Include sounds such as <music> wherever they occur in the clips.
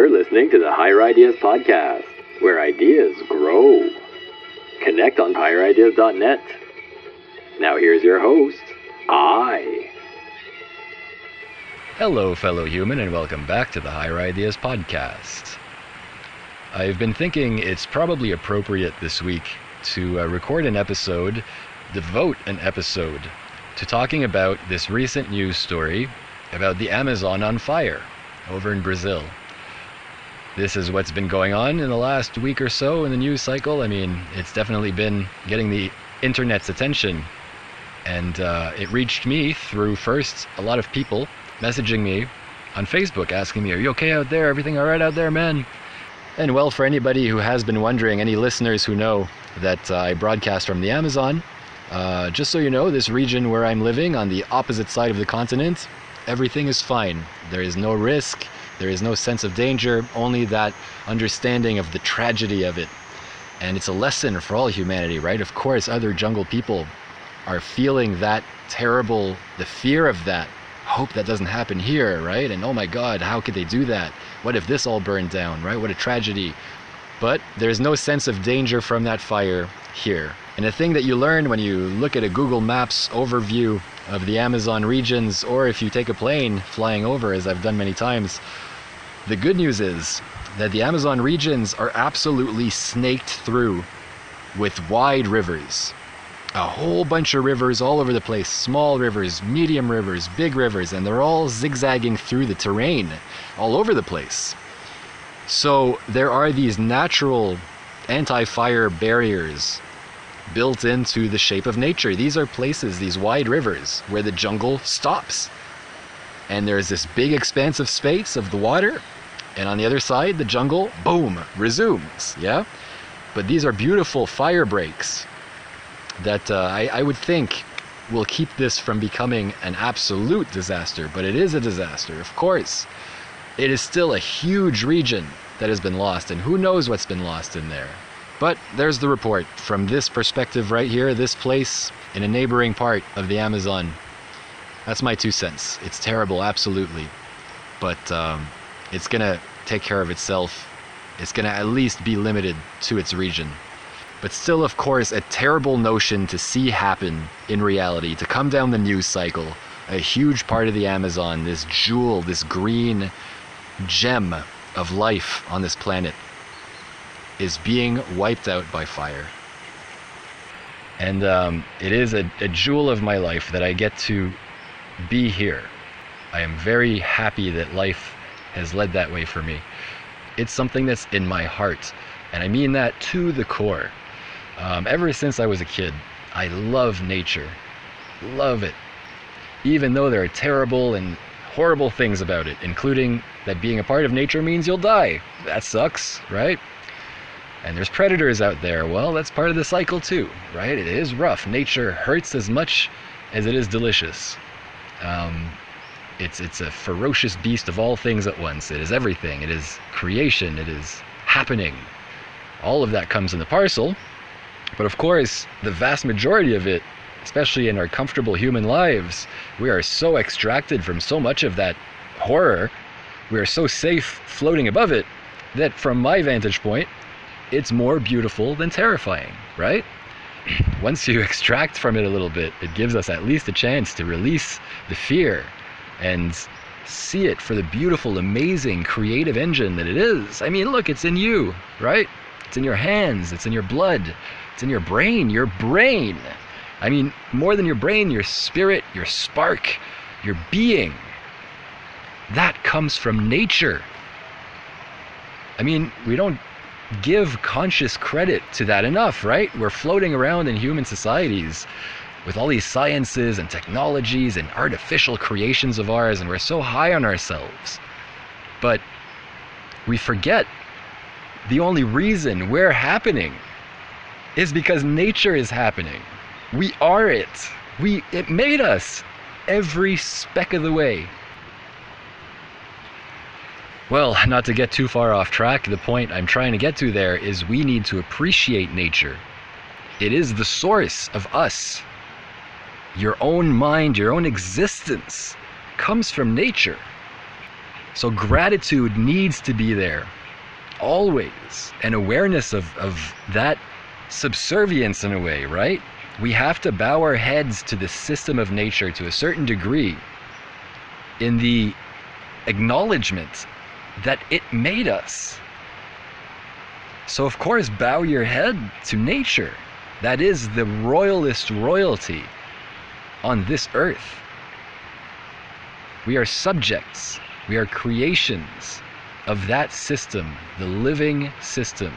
You're listening to the Higher Ideas Podcast, where ideas grow. Connect on higherideas.net. Now here's your host, I. Hello, fellow human, and welcome back to the Higher Ideas Podcast. I've been thinking it's probably appropriate this week to uh, record an episode, devote an episode, to talking about this recent news story about the Amazon on fire over in Brazil. This is what's been going on in the last week or so in the news cycle. I mean, it's definitely been getting the internet's attention. And uh, it reached me through first a lot of people messaging me on Facebook asking me, Are you okay out there? Everything all right out there, man? And well, for anybody who has been wondering, any listeners who know that uh, I broadcast from the Amazon, uh, just so you know, this region where I'm living on the opposite side of the continent, everything is fine. There is no risk, there is no sense of danger, only that understanding of the tragedy of it. And it's a lesson for all humanity, right? Of course, other jungle people are feeling that terrible, the fear of that. Hope that doesn't happen here, right? And oh my God, how could they do that? What if this all burned down, right? What a tragedy. But there's no sense of danger from that fire here. And a thing that you learn when you look at a Google Maps overview of the Amazon regions, or if you take a plane flying over, as I've done many times, the good news is that the Amazon regions are absolutely snaked through with wide rivers. A whole bunch of rivers all over the place small rivers, medium rivers, big rivers, and they're all zigzagging through the terrain all over the place. So there are these natural anti fire barriers built into the shape of nature. These are places, these wide rivers, where the jungle stops. And there's this big expanse of space of the water, and on the other side, the jungle, boom, resumes. Yeah? But these are beautiful fire breaks that uh, I, I would think will keep this from becoming an absolute disaster. But it is a disaster, of course. It is still a huge region that has been lost, and who knows what's been lost in there. But there's the report from this perspective right here, this place in a neighboring part of the Amazon. That's my two cents. It's terrible, absolutely. But um, it's to take care of itself. It's to at least be limited to its region. But still, of course, a terrible notion to see happen in reality, to come down the news cycle. A huge part of the Amazon, this jewel, this green gem of life on this planet, is being wiped out by fire. And um, it is a, a jewel of my life that I get to be here. I am very happy that life has led that way for me. It's something that's in my heart, and I mean that to the core. Um, ever since I was a kid, I love nature. Love it. Even though there are terrible and horrible things about it, including that being a part of nature means you'll die. That sucks, right? And there's predators out there. Well, that's part of the cycle too, right? It is rough. Nature hurts as much as it is delicious. Um, it's it's a ferocious beast of all things at once. It is everything. It is creation. It is happening. All of that comes in the parcel. But of course, the vast majority of it, especially in our comfortable human lives, we are so extracted from so much of that horror. We are so safe floating above it that from my vantage point, it's more beautiful than terrifying, right? Once you <laughs> extract from it a little bit, it gives us at least a chance to release the fear and see it for the beautiful, amazing, creative engine that it is. I mean, look, it's in you, right? It's in your hands, it's in your blood, it's in your brain, your brain. I mean, more than your brain, your spirit, your spark, your being. That comes from nature. I mean, we don't give conscious credit to that enough, right? We're floating around in human societies with all these sciences and technologies and artificial creations of ours, and we're so high on ourselves. But we forget the only reason we're happening is because nature is happening. We are it. We it made us every speck of the way. Well, not to get too far off track, the point I'm trying to get to there is we need to appreciate nature. It is the source of us. Your own mind, your own existence comes from nature. So gratitude needs to be there always, an awareness of, of that subservience in a way, right? We have to bow our heads to the system of nature to a certain degree in the acknowledgement that it made us. So, of course, bow your head to nature. That is the royalist royalty on this earth. We are subjects, we are creations of that system, the living system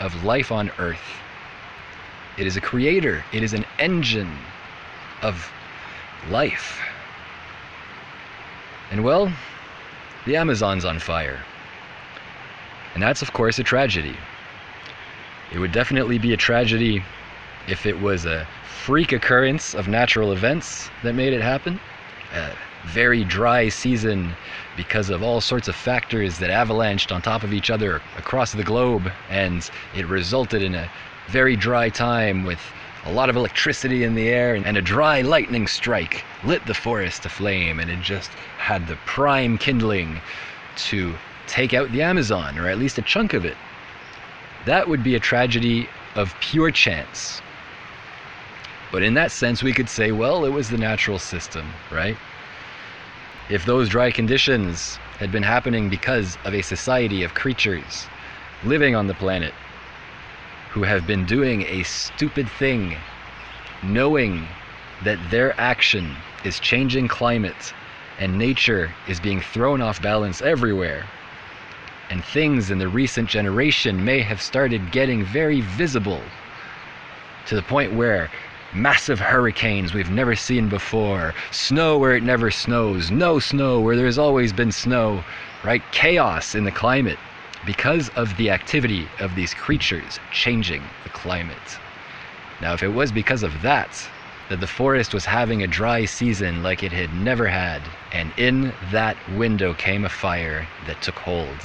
of life on earth. It is a creator, it is an engine of life. And well, the Amazon's on fire. And that's, of course, a tragedy. It would definitely be a tragedy if it was a freak occurrence of natural events that made it happen. A very dry season because of all sorts of factors that avalanched on top of each other across the globe, and it resulted in a very dry time with a lot of electricity in the air, and a dry lightning strike lit the forest aflame, and it just had the prime kindling to take out the Amazon, or at least a chunk of it. That would be a tragedy of pure chance. But in that sense, we could say, well, it was the natural system, right? If those dry conditions had been happening because of a society of creatures living on the planet who have been doing a stupid thing, knowing that their action is changing climate and nature is being thrown off balance everywhere, and things in the recent generation may have started getting very visible to the point where massive hurricanes we've never seen before, snow where it never snows, no snow where there's always been snow, right? Chaos in the climate because of the activity of these creatures changing the climate. Now, if it was because of that, that the forest was having a dry season like it had never had, and in that window came a fire that took hold,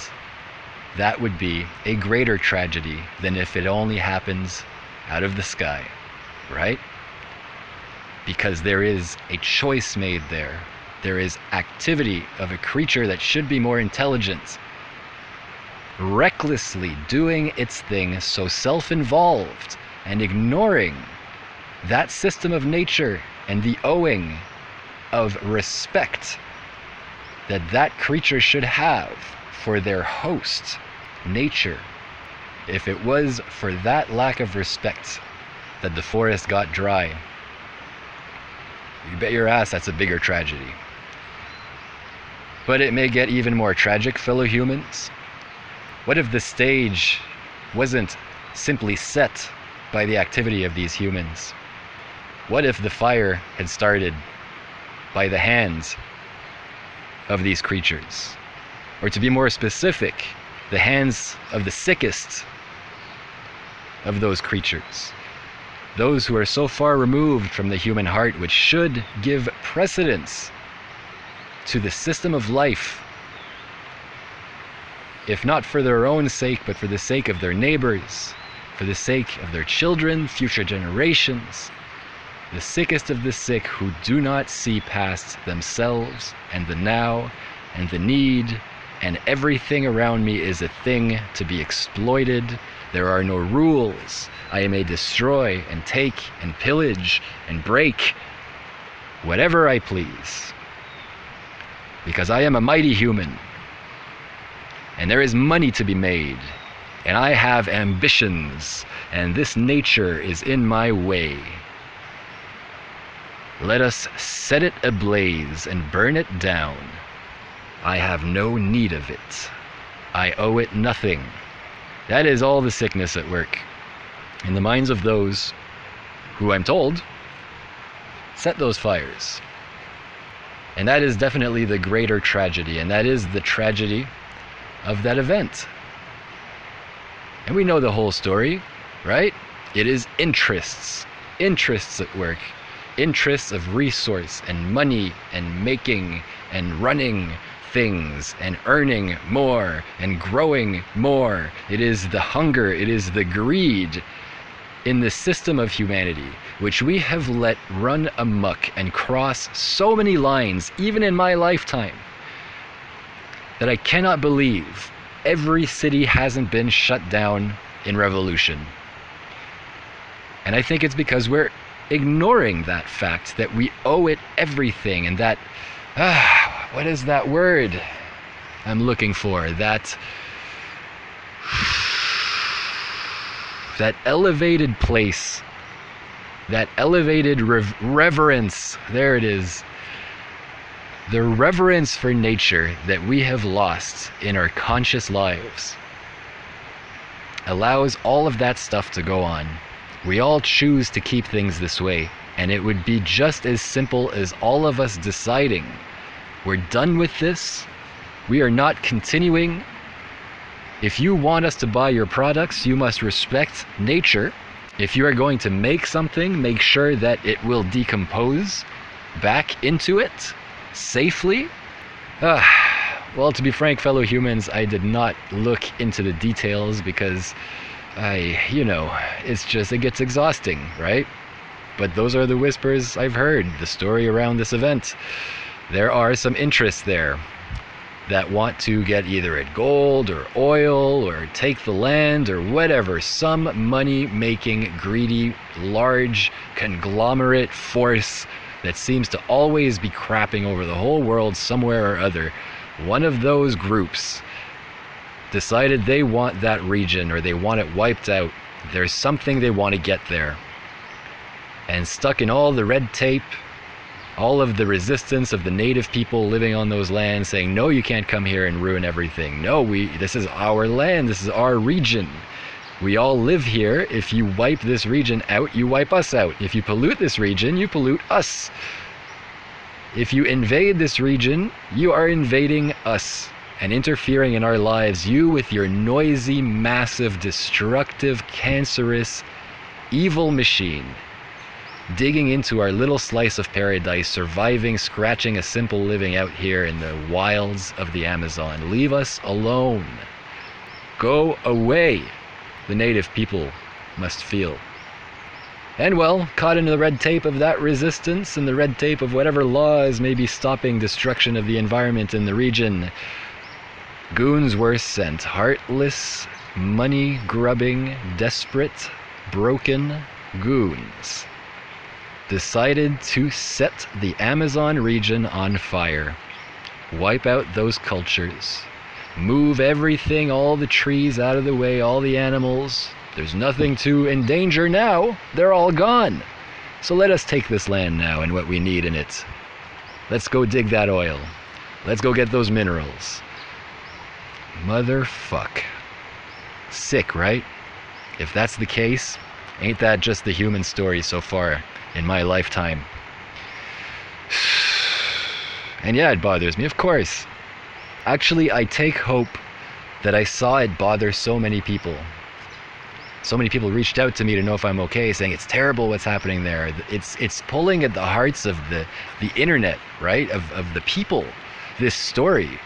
that would be a greater tragedy than if it only happens out of the sky, right? Because there is a choice made there. There is activity of a creature that should be more intelligent, recklessly doing its thing so self involved and ignoring that system of nature and the owing of respect that that creature should have for their host, nature. If it was for that lack of respect that the forest got dry, you bet your ass that's a bigger tragedy. But it may get even more tragic, fellow humans. What if the stage wasn't simply set by the activity of these humans? What if the fire had started by the hands of these creatures? Or to be more specific, the hands of the sickest of those creatures. Those who are so far removed from the human heart, which should give precedence to the system of life, if not for their own sake, but for the sake of their neighbors, for the sake of their children, future generations, the sickest of the sick who do not see past themselves and the now and the need, and everything around me is a thing to be exploited. There are no rules. I may destroy and take and pillage and break whatever I please. Because I am a mighty human, and there is money to be made, and I have ambitions, and this nature is in my way. Let us set it ablaze and burn it down. I have no need of it. I owe it nothing. That is all the sickness at work in the minds of those who, I'm told, set those fires. And that is definitely the greater tragedy, and that is the tragedy of that event. And we know the whole story, right? It is interests, interests at work, interests of resource and money and making and running things and earning more and growing more. It is the hunger, it is the greed in the system of humanity, which we have let run amuck and cross so many lines, even in my lifetime, that I cannot believe every city hasn't been shut down in revolution. And I think it's because we're ignoring that fact that we owe it everything and that ah, what is that word I'm looking for? That that elevated place, that elevated rev- reverence. There it is. The reverence for nature that we have lost in our conscious lives allows all of that stuff to go on. We all choose to keep things this way, and it would be just as simple as all of us deciding we're done with this, we are not continuing. If you want us to buy your products, you must respect nature. If you are going to make something, make sure that it will decompose back into it safely. Ah, well, to be frank, fellow humans, I did not look into the details because I, you know, it's just, it gets exhausting, right? But those are the whispers I've heard, the story around this event. There are some interests there that want to get either at gold or oil or take the land or whatever. Some money making, greedy, large conglomerate force that seems to always be crapping over the whole world somewhere or other. One of those groups decided they want that region or they want it wiped out. There's something they want to get there. And stuck in all the red tape, all of the resistance of the native people living on those lands saying, no, you can't come here and ruin everything. No, we, this is our land, this is our region. We all live here. If you wipe this region out, you wipe us out. If you pollute this region, you pollute us. If you invade this region, you are invading us and interfering in our lives. You, with your noisy, massive, destructive, cancerous, evil machine, digging into our little slice of paradise, surviving, scratching a simple living out here in the wilds of the Amazon. Leave us alone. Go away, the native people must feel. And well, caught in the red tape of that resistance and the red tape of whatever laws may be stopping destruction of the environment in the region, goons were sent. Heartless, money grubbing, desperate, broken goons decided to set the Amazon region on fire, wipe out those cultures, move everything, all the trees out of the way, all the animals. There's nothing to endanger now. They're all gone. So let us take this land now and what we need in it. Let's go dig that oil. Let's go get those minerals. Motherfuck. Sick, right? If that's the case, ain't that just the human story so far in my lifetime? <sighs> And yeah, it bothers me, of course. Actually, I take hope that I saw it bother so many people. So many people reached out to me to know if I'm okay, saying it's terrible what's happening there. It's it's pulling at the hearts of the the internet, right? Of of the people. This story,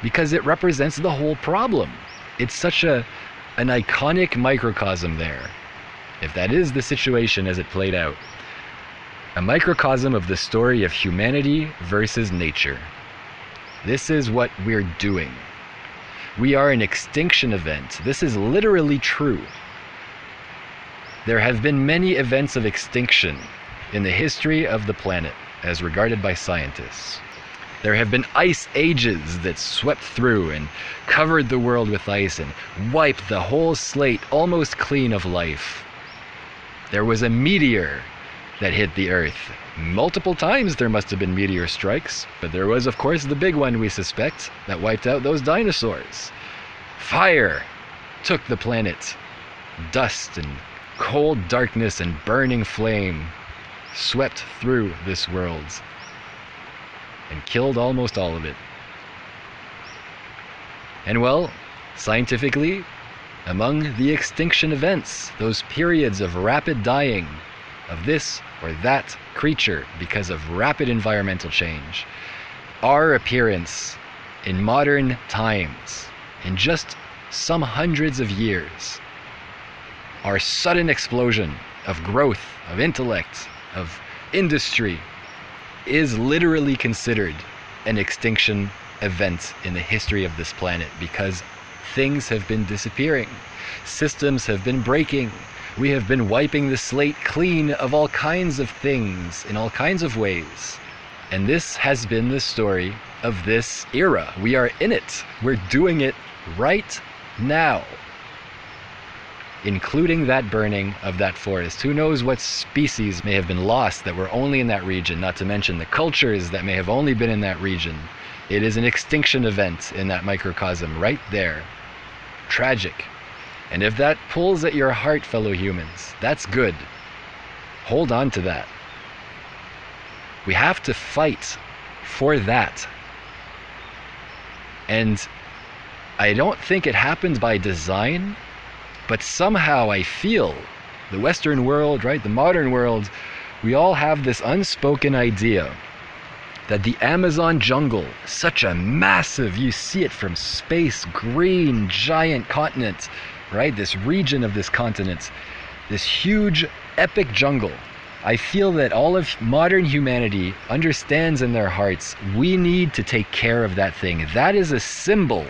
because it represents the whole problem. It's such a an iconic microcosm there. If that is the situation as it played out, a microcosm of the story of humanity versus nature. This is what we're doing. We are an extinction event. This is literally true. There have been many events of extinction in the history of the planet, as regarded by scientists. There have been ice ages that swept through and covered the world with ice and wiped the whole slate almost clean of life. There was a meteor that hit the Earth. Multiple times there must have been meteor strikes, but there was, of course, the big one we suspect that wiped out those dinosaurs. Fire took the planet. Dust and cold darkness and burning flame swept through this world and killed almost all of it. And well, scientifically, among the extinction events, those periods of rapid dying of this or that creature because of rapid environmental change, our appearance in modern times, in just some hundreds of years, our sudden explosion of growth, of intellect, of industry, is literally considered an extinction event in the history of this planet because things have been disappearing, systems have been breaking. We have been wiping the slate clean of all kinds of things in all kinds of ways. And this has been the story of this era. We are in it. We're doing it right now including that burning of that forest. Who knows what species may have been lost that were only in that region, not to mention the cultures that may have only been in that region. It is an extinction event in that microcosm right there. Tragic. And if that pulls at your heart, fellow humans, that's good. Hold on to that. We have to fight for that. And I don't think it happens by design. But somehow I feel the Western world, right, the modern world, we all have this unspoken idea that the Amazon jungle, such a massive, you see it from space, green, giant continent, right, this region of this continent, this huge, epic jungle. I feel that all of modern humanity understands in their hearts we need to take care of that thing. That is a symbol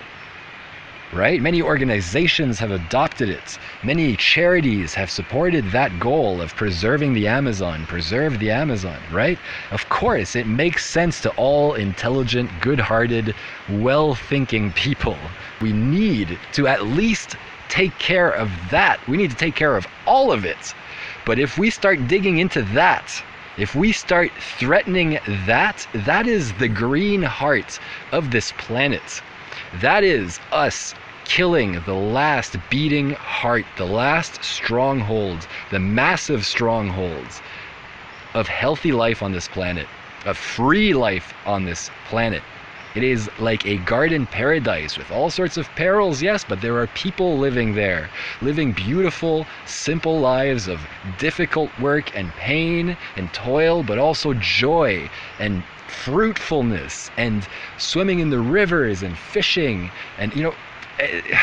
right? Many organizations have adopted it. Many charities have supported that goal of preserving the Amazon, preserve the Amazon, right? Of course, it makes sense to all intelligent, good hearted, well thinking people. We need to at least take care of that. We need to take care of all of it. But if we start digging into that, if we start threatening that, that is the green heart of this planet. That is us killing the last beating heart, the last strongholds, the massive strongholds of healthy life on this planet, of free life on this planet. It is like a garden paradise with all sorts of perils, yes, but there are people living there, living beautiful, simple lives of difficult work and pain and toil, but also joy and fruitfulness and swimming in the rivers and fishing and, you know, eh, <sighs>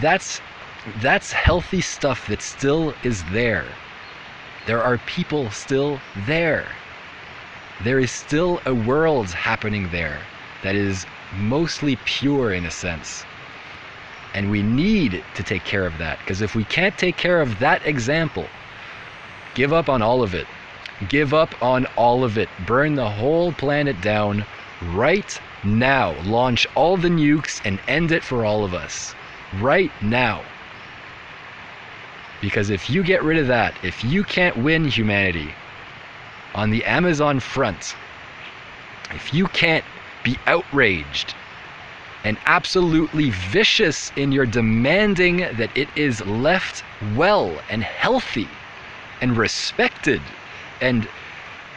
that's that's healthy stuff that still is there. There are people still there. There is still a world happening there that is mostly pure in a sense. And we need to take care of that because if we can't take care of that example, give up on all of it. Give up on all of it. Burn the whole planet down right now. Launch all the nukes and end it for all of us. Right now. Because if you get rid of that, if you can't win humanity on the Amazon front, if you can't be outraged and absolutely vicious in your demanding that it is left well and healthy and respected and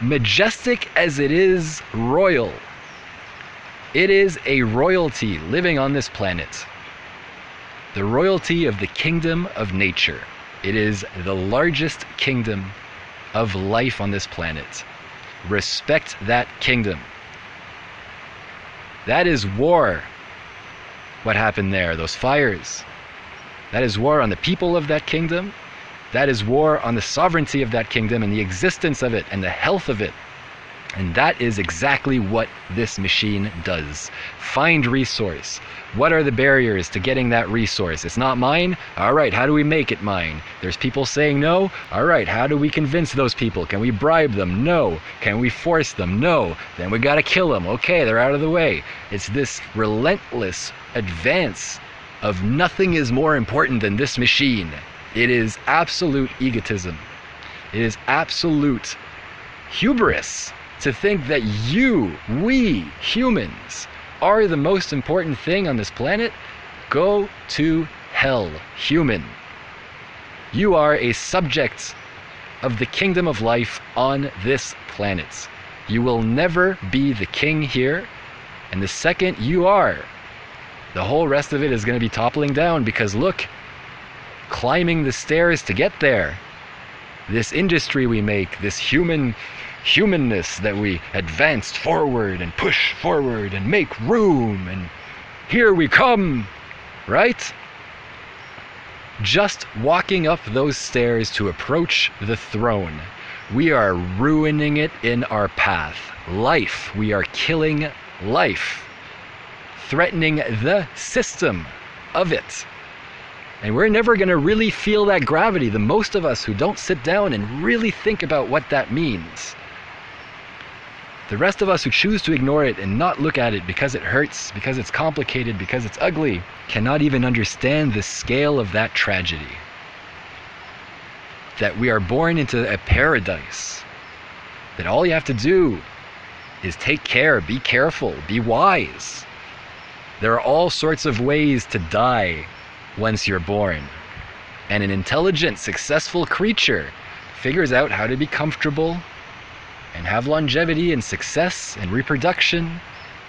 majestic as it is royal it is a royalty living on this planet. The royalty of the kingdom of nature. It is the largest kingdom of life on this planet. Respect that kingdom. That is war. What happened there? Those fires. That is war on the people of that kingdom. That is war on the sovereignty of that kingdom and the existence of it and the health of it. And that is exactly what this machine does. Find resource. What are the barriers to getting that resource? It's not mine? All right, how do we make it mine? There's people saying no? All right, how do we convince those people? Can we bribe them? No. Can we force them? No. Then we gotta kill them. Okay, they're out of the way. It's this relentless advance of nothing is more important than this machine. It is absolute egotism. It is absolute hubris to think that you, we humans, are the most important thing on this planet, go to hell, human. You are a subject of the kingdom of life on this planet. You will never be the king here, and the second you are, the whole rest of it is going to be toppling down because look, climbing the stairs to get there, this industry we make, this human humanness that we advanced forward and push forward and make room and here we come, right? Just walking up those stairs to approach the throne, we are ruining it in our path. Life, we are killing life, threatening the system of it. And we're never going to really feel that gravity, the most of us who don't sit down and really think about what that means. The rest of us who choose to ignore it and not look at it because it hurts, because it's complicated, because it's ugly, cannot even understand the scale of that tragedy. That we are born into a paradise. That all you have to do is take care, be careful, be wise. There are all sorts of ways to die once you're born. And an intelligent, successful creature figures out how to be comfortable and have longevity and success and reproduction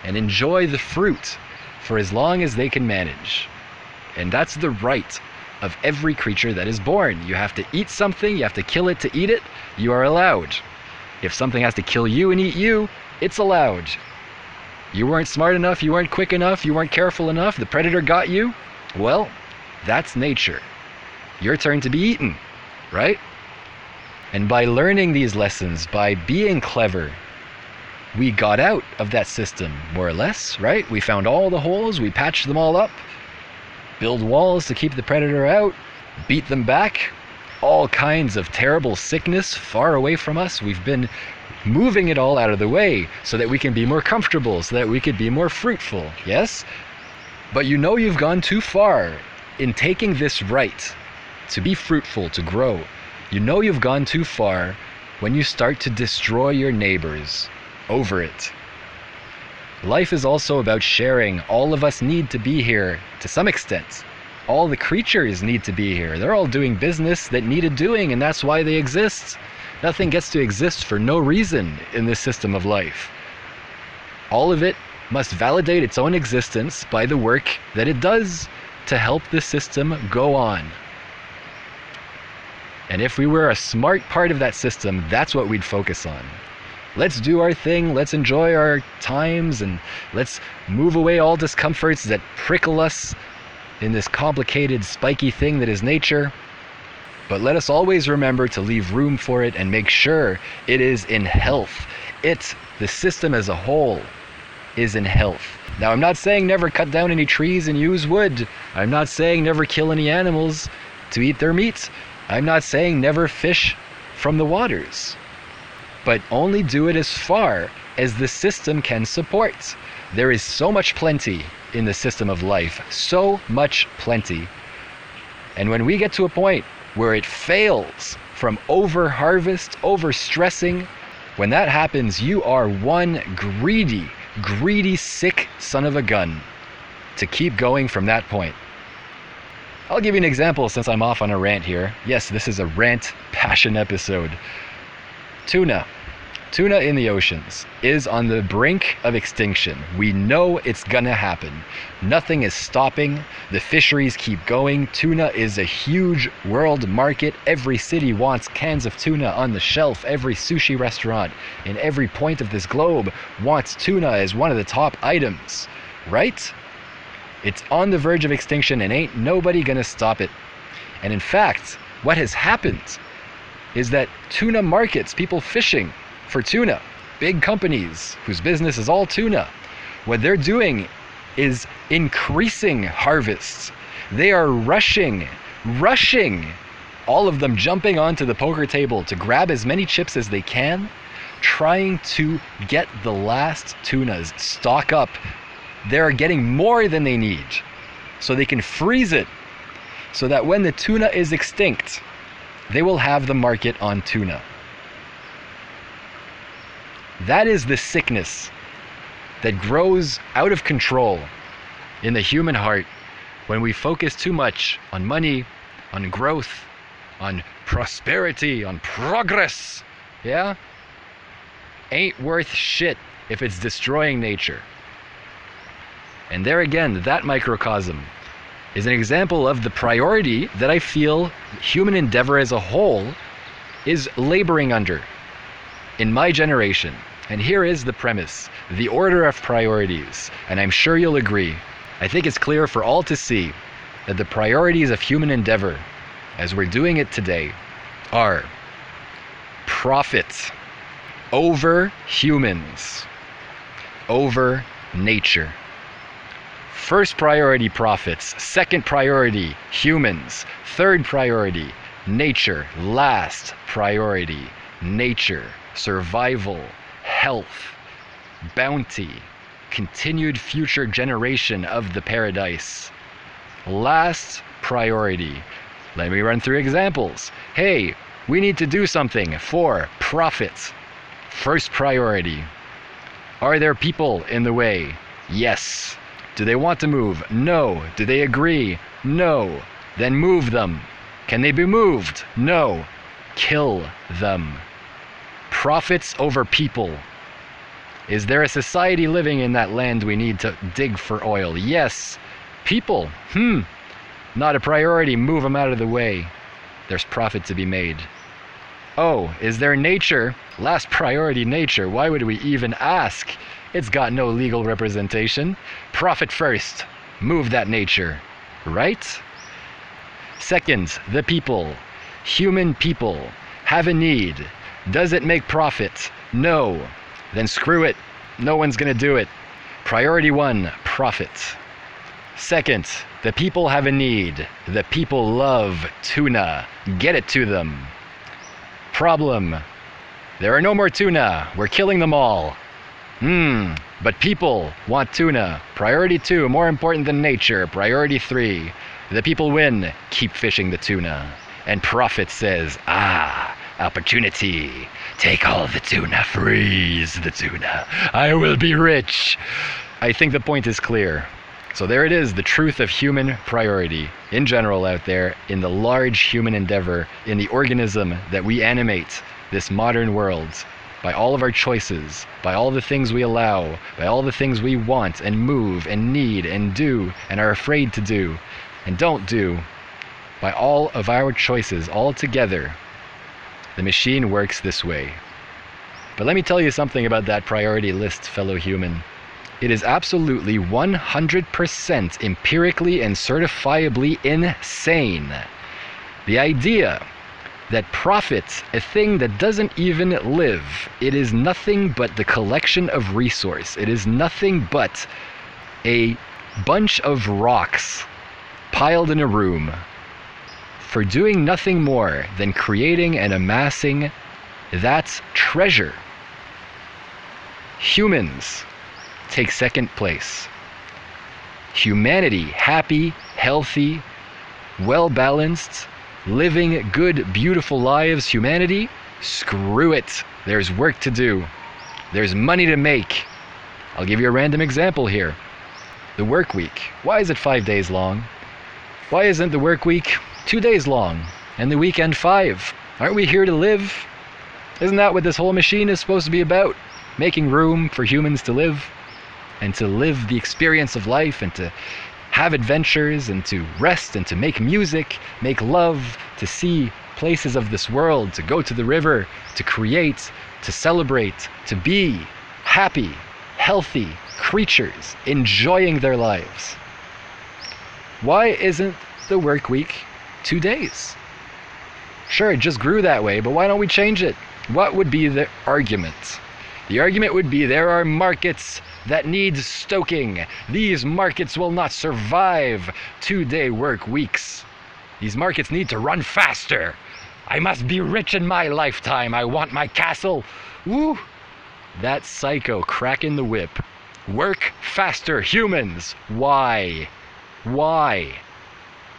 and enjoy the fruit for as long as they can manage. And that's the right of every creature that is born. You have to eat something, you have to kill it to eat it, you are allowed. If something has to kill you and eat you, it's allowed. You weren't smart enough, you weren't quick enough, you weren't careful enough, the predator got you. Well, that's nature. Your turn to be eaten, right? And by learning these lessons, by being clever, we got out of that system, more or less, right? We found all the holes, we patched them all up, build walls to keep the predator out, beat them back, all kinds of terrible sickness far away from us. We've been moving it all out of the way so that we can be more comfortable, so that we could be more fruitful, yes? But you know you've gone too far in taking this right to be fruitful, to grow. You know you've gone too far when you start to destroy your neighbors over it. Life is also about sharing. All of us need to be here to some extent. All the creatures need to be here. They're all doing business that needed doing, and that's why they exist. Nothing gets to exist for no reason in this system of life. All of it must validate its own existence by the work that it does to help the system go on. And if we were a smart part of that system, that's what we'd focus on. Let's do our thing, let's enjoy our times, and let's move away all discomforts that prickle us in this complicated, spiky thing that is nature. But let us always remember to leave room for it and make sure it is in health. It, the system as a whole, is in health. Now, I'm not saying never cut down any trees and use wood. I'm not saying never kill any animals to eat their meat. I'm not saying never fish from the waters. But only do it as far as the system can support. There is so much plenty in the system of life, so much plenty. And when we get to a point where it fails from over harvest, over stressing, when that happens, you are one greedy, greedy, sick son of a gun to keep going from that point. I'll give you an example since I'm off on a rant here. Yes, this is a rant passion episode. Tuna. Tuna in the oceans is on the brink of extinction. We know it's gonna happen. Nothing is stopping. The fisheries keep going. Tuna is a huge world market. Every city wants cans of tuna on the shelf. Every sushi restaurant in every point of this globe wants tuna as one of the top items, right? It's on the verge of extinction and ain't nobody gonna stop it. And in fact, what has happened is that tuna markets, people fishing for tuna, big companies whose business is all tuna, what they're doing is increasing harvests. They are rushing, rushing, all of them jumping onto the poker table to grab as many chips as they can, trying to get the last tunas, stock up. They're getting more than they need so they can freeze it so that when the tuna is extinct, they will have the market on tuna. That is the sickness that grows out of control in the human heart when we focus too much on money, on growth, on prosperity, on progress. Yeah? Ain't worth shit if it's destroying nature. And there again, that microcosm is an example of the priority that I feel human endeavor as a whole is laboring under in my generation. And here is the premise the order of priorities. And I'm sure you'll agree. I think it's clear for all to see that the priorities of human endeavor, as we're doing it today, are profit over humans, over nature. First priority profits, second priority humans, third priority nature, last priority nature, survival, health, bounty, continued future generation of the paradise. Last priority. Let me run through examples. Hey, we need to do something for profit. First priority. Are there people in the way? Yes. Do they want to move? No. Do they agree? No. Then move them. Can they be moved? No. Kill them. Profits over people. Is there a society living in that land we need to dig for oil? Yes. People. Hmm. Not a priority. Move them out of the way. There's profit to be made. Oh, is there nature? Last priority nature. Why would we even ask? It's got no legal representation. Profit first. Move that nature. Right? Second, the people. Human people have a need. Does it make profit? No. Then screw it. No one's going to do it. Priority one profit. Second, the people have a need. The people love tuna. Get it to them. Problem there are no more tuna. We're killing them all. Hmm, but people want tuna. Priority two, more important than nature. Priority three, the people win. Keep fishing the tuna. And profit says, ah, opportunity. Take all the tuna, freeze the tuna. I will be rich. I think the point is clear. So there it is, the truth of human priority in general out there, in the large human endeavor, in the organism that we animate, this modern world, by all of our choices, by all the things we allow, by all the things we want and move and need and do and are afraid to do and don't do, by all of our choices all together, the machine works this way. But let me tell you something about that priority list, fellow human. It is absolutely 100% empirically and certifiably insane. The idea that profits a thing that doesn't even live. It is nothing but the collection of resource. It is nothing but a bunch of rocks piled in a room for doing nothing more than creating and amassing that treasure. Humans take second place. Humanity, happy, healthy, well balanced, living good, beautiful lives, humanity, screw it. There's work to do. There's money to make. I'll give you a random example here. The work week. Why is it five days long? Why isn't the work week two days long and the weekend five? Aren't we here to live? Isn't that what this whole machine is supposed to be about? Making room for humans to live and to live the experience of life and to have adventures and to rest and to make music, make love, to see places of this world, to go to the river, to create, to celebrate, to be happy, healthy creatures enjoying their lives. Why isn't the work week two days? Sure, it just grew that way, but why don't we change it? What would be the argument? The argument would be there are markets that needs stoking. These markets will not survive two day work weeks. These markets need to run faster. I must be rich in my lifetime. I want my castle. Woo! That psycho cracking the whip. Work faster, humans. Why? Why?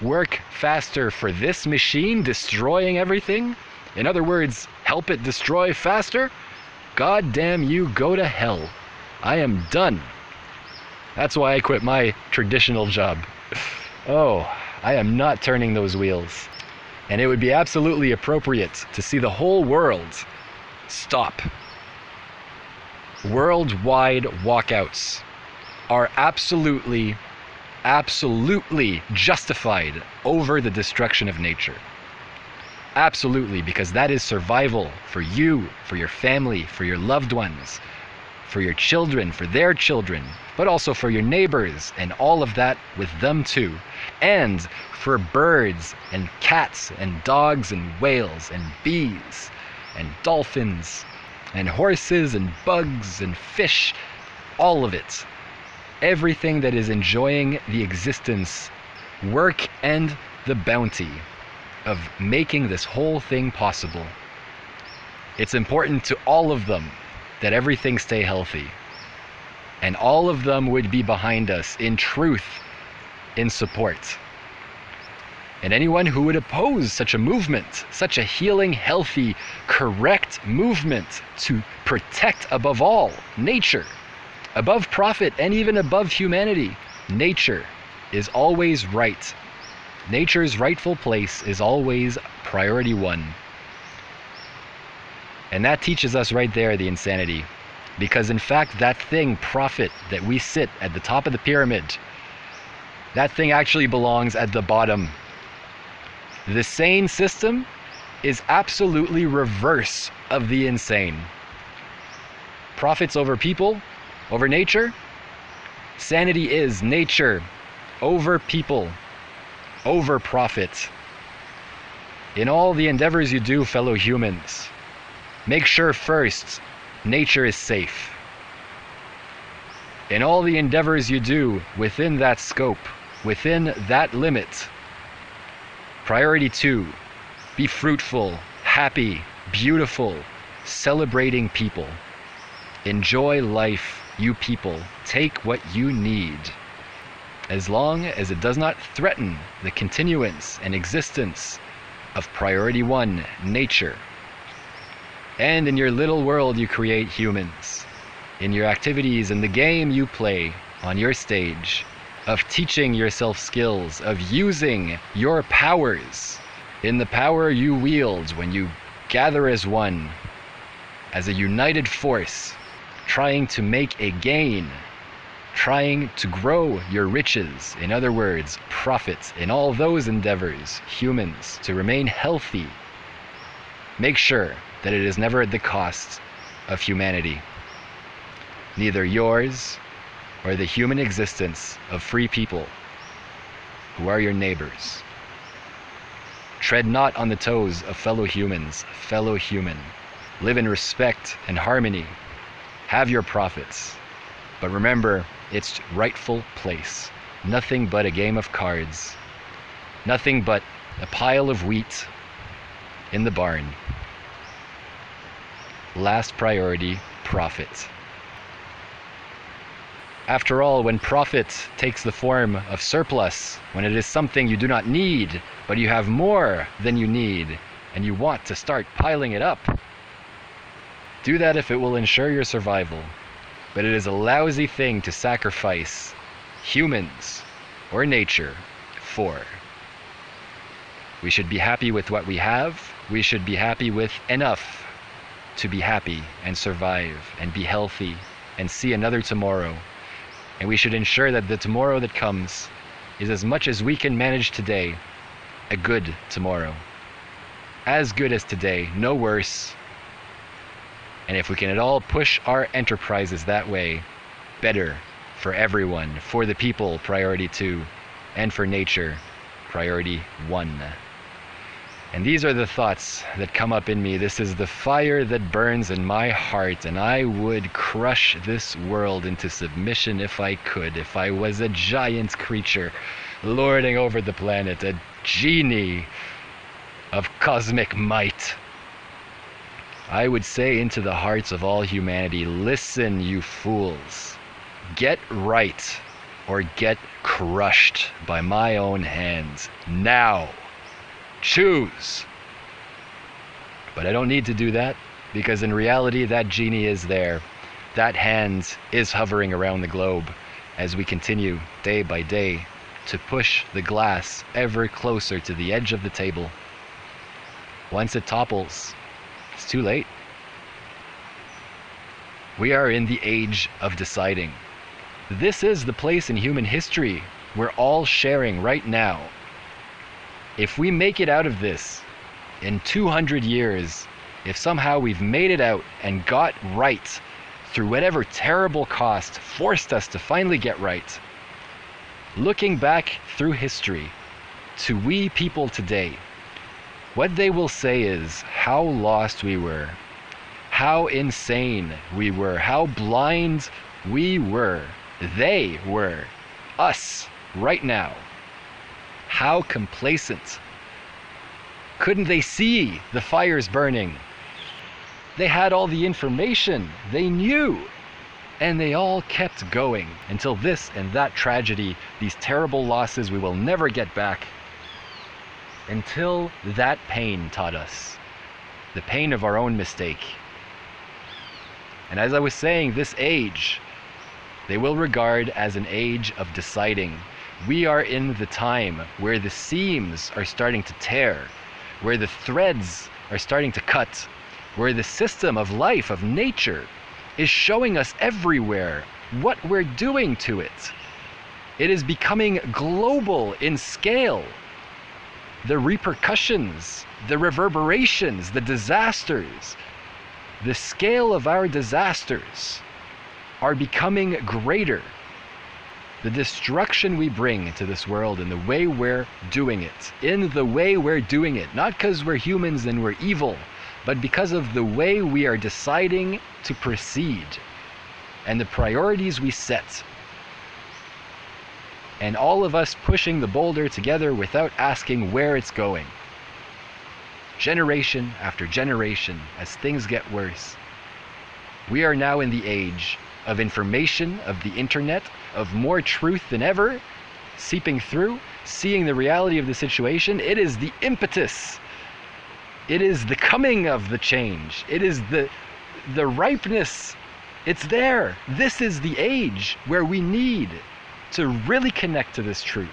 Work faster for this machine destroying everything? In other words, help it destroy faster? God damn you, go to hell. I am done. That's why I quit my traditional job. Oh, I am not turning those wheels. And it would be absolutely appropriate to see the whole world stop. Worldwide walkouts are absolutely, absolutely justified over the destruction of nature. Absolutely, because that is survival for you, for your family, for your loved ones, for your children, for their children, but also for your neighbors and all of that with them too. And for birds and cats and dogs and whales and bees and dolphins and horses and bugs and fish, all of it. Everything that is enjoying the existence, work, and the bounty of making this whole thing possible. It's important to all of them that everything stay healthy. And all of them would be behind us in truth, in support. And anyone who would oppose such a movement, such a healing, healthy, correct movement to protect above all nature, above profit, and even above humanity, nature is always right. Nature's rightful place is always priority one. And that teaches us right there the insanity. Because in fact, that thing, profit, that we sit at the top of the pyramid, that thing actually belongs at the bottom. The sane system is absolutely reverse of the insane. Profits over people, over nature. Sanity is nature over people, over profit. In all the endeavors you do, fellow humans, make sure first nature is safe. In all the endeavors you do within that scope, within that limit, priority two, be fruitful, happy, beautiful, celebrating people. Enjoy life, you people. Take what you need. As long as it does not threaten the continuance and existence of priority one, nature. And in your little world, you create humans. In your activities, in the game you play on your stage, of teaching yourself skills, of using your powers, in the power you wield when you gather as one, as a united force, trying to make a gain, trying to grow your riches, in other words, profits in all those endeavors, humans, to remain healthy. Make sure that it is never at the cost of humanity. Neither yours or the human existence of free people who are your neighbors. Tread not on the toes of fellow humans, fellow human. Live in respect and harmony. Have your profits. But remember its rightful place. Nothing but a game of cards. Nothing but a pile of wheat in the barn. Last priority profit. After all, when profit takes the form of surplus, when it is something you do not need, but you have more than you need, and you want to start piling it up, do that if it will ensure your survival. But it is a lousy thing to sacrifice humans or nature for. We should be happy with what we have. We should be happy with enough to be happy and survive and be healthy and see another tomorrow. And we should ensure that the tomorrow that comes is as much as we can manage today, a good tomorrow. As good as today, no worse. And if we can at all push our enterprises that way, better for everyone, for the people, priority two, and for nature, priority one. And these are the thoughts that come up in me. This is the fire that burns in my heart, and I would crush this world into submission if I could, if I was a giant creature lording over the planet, a genie of cosmic might. I would say into the hearts of all humanity listen, you fools. Get right or get crushed by my own hands now. Choose. But I don't need to do that because in reality, that genie is there. That hand is hovering around the globe as we continue day by day to push the glass ever closer to the edge of the table. Once it topples, it's too late. We are in the age of deciding. This is the place in human history we're all sharing right now if we make it out of this in 200 years, if somehow we've made it out and got right through whatever terrible cost forced us to finally get right, looking back through history to we people today, What they will say is how lost we were, how insane we were, how blind we were. They were. Us, right now. How complacent. Couldn't they see the fires burning? They had all the information. They knew. And they all kept going until this and that tragedy, these terrible losses we will never get back, until that pain taught us the pain of our own mistake. And as I was saying, this age, they will regard as an age of deciding. We are in the time where the seams are starting to tear, where the threads are starting to cut, where the system of life, of nature, is showing us everywhere what we're doing to it. It is becoming global in scale. The repercussions, the reverberations, the disasters, the scale of our disasters are becoming greater. The destruction we bring to this world and the way we're doing it, in the way we're doing it, not because we're humans and we're evil, but because of the way we are deciding to proceed and the priorities we set. And all of us pushing the boulder together without asking where it's going. Generation after generation, as things get worse. We are now in the age of information, of the internet, of more truth than ever, seeping through, seeing the reality of the situation. It is the impetus. It is the coming of the change. It is the the ripeness. It's there. This is the age where we need to really connect to this truth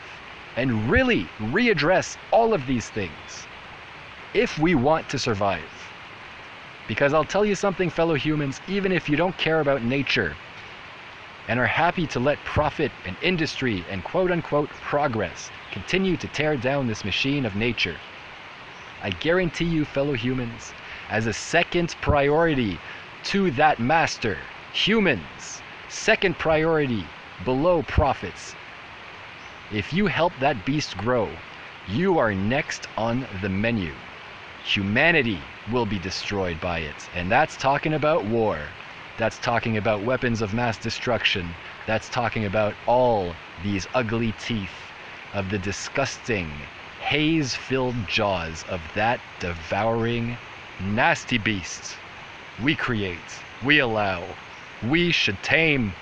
and really readdress all of these things if we want to survive. Because I'll tell you something, fellow humans, even if you don't care about nature and are happy to let profit and industry and quote unquote progress continue to tear down this machine of nature, I guarantee you, fellow humans, as a second priority to that master, humans, second priority below profits. If you help that beast grow, you are next on the menu. Humanity will be destroyed by it. And that's talking about war. That's talking about weapons of mass destruction. That's talking about all these ugly teeth of the disgusting, haze filled jaws of that devouring, nasty beast. We create, we allow, we should tame.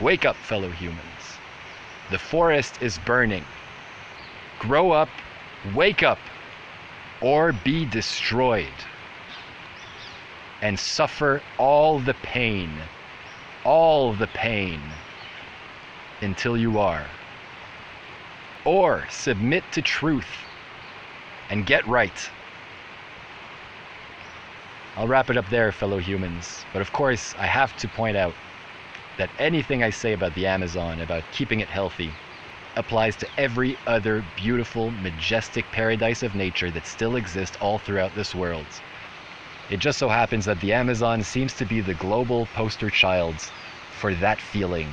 Wake up, fellow humans. The forest is burning. Grow up, wake up, or be destroyed and suffer all the pain, all the pain until you are. Or submit to truth and get right. I'll wrap it up there, fellow humans. But of course, I have to point out that anything I say about the Amazon, about keeping it healthy, applies to every other beautiful, majestic paradise of nature that still exists all throughout this world. It just so happens that the Amazon seems to be the global poster child for that feeling,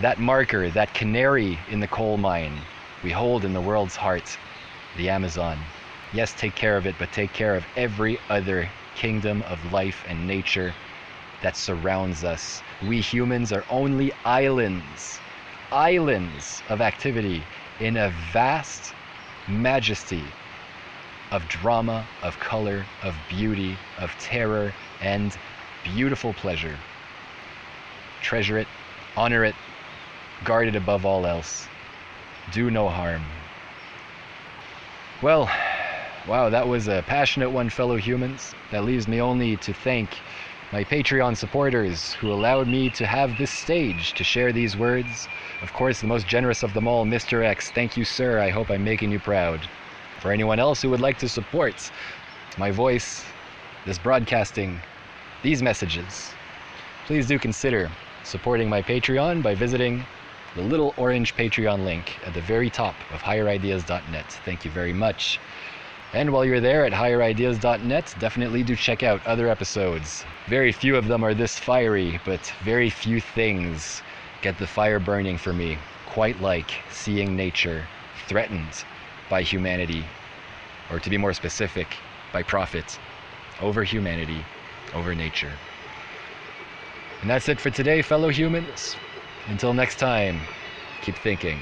that marker, that canary in the coal mine we hold in the world's heart, the Amazon. Yes, take care of it, but take care of every other kingdom of life and nature that surrounds us. We humans are only islands, islands of activity in a vast majesty of drama, of color, of beauty, of terror, and beautiful pleasure. Treasure it, honor it, guard it above all else. Do no harm. Well, wow, that was a passionate one, fellow humans. That leaves me only to thank my Patreon supporters who allowed me to have this stage to share these words. Of course, the most generous of them all, Mr. X. Thank you, sir. I hope I'm making you proud. For anyone else who would like to support my voice, this broadcasting, these messages, please do consider supporting my Patreon by visiting the little orange Patreon link at the very top of higherideas.net. Thank you very much. And while you're there at higherideas.net, definitely do check out other episodes. Very few of them are this fiery, but very few things get the fire burning for me, quite like seeing nature threatened by humanity, or to be more specific, by profit over humanity, over nature. And that's it for today, fellow humans. Until next time, keep thinking.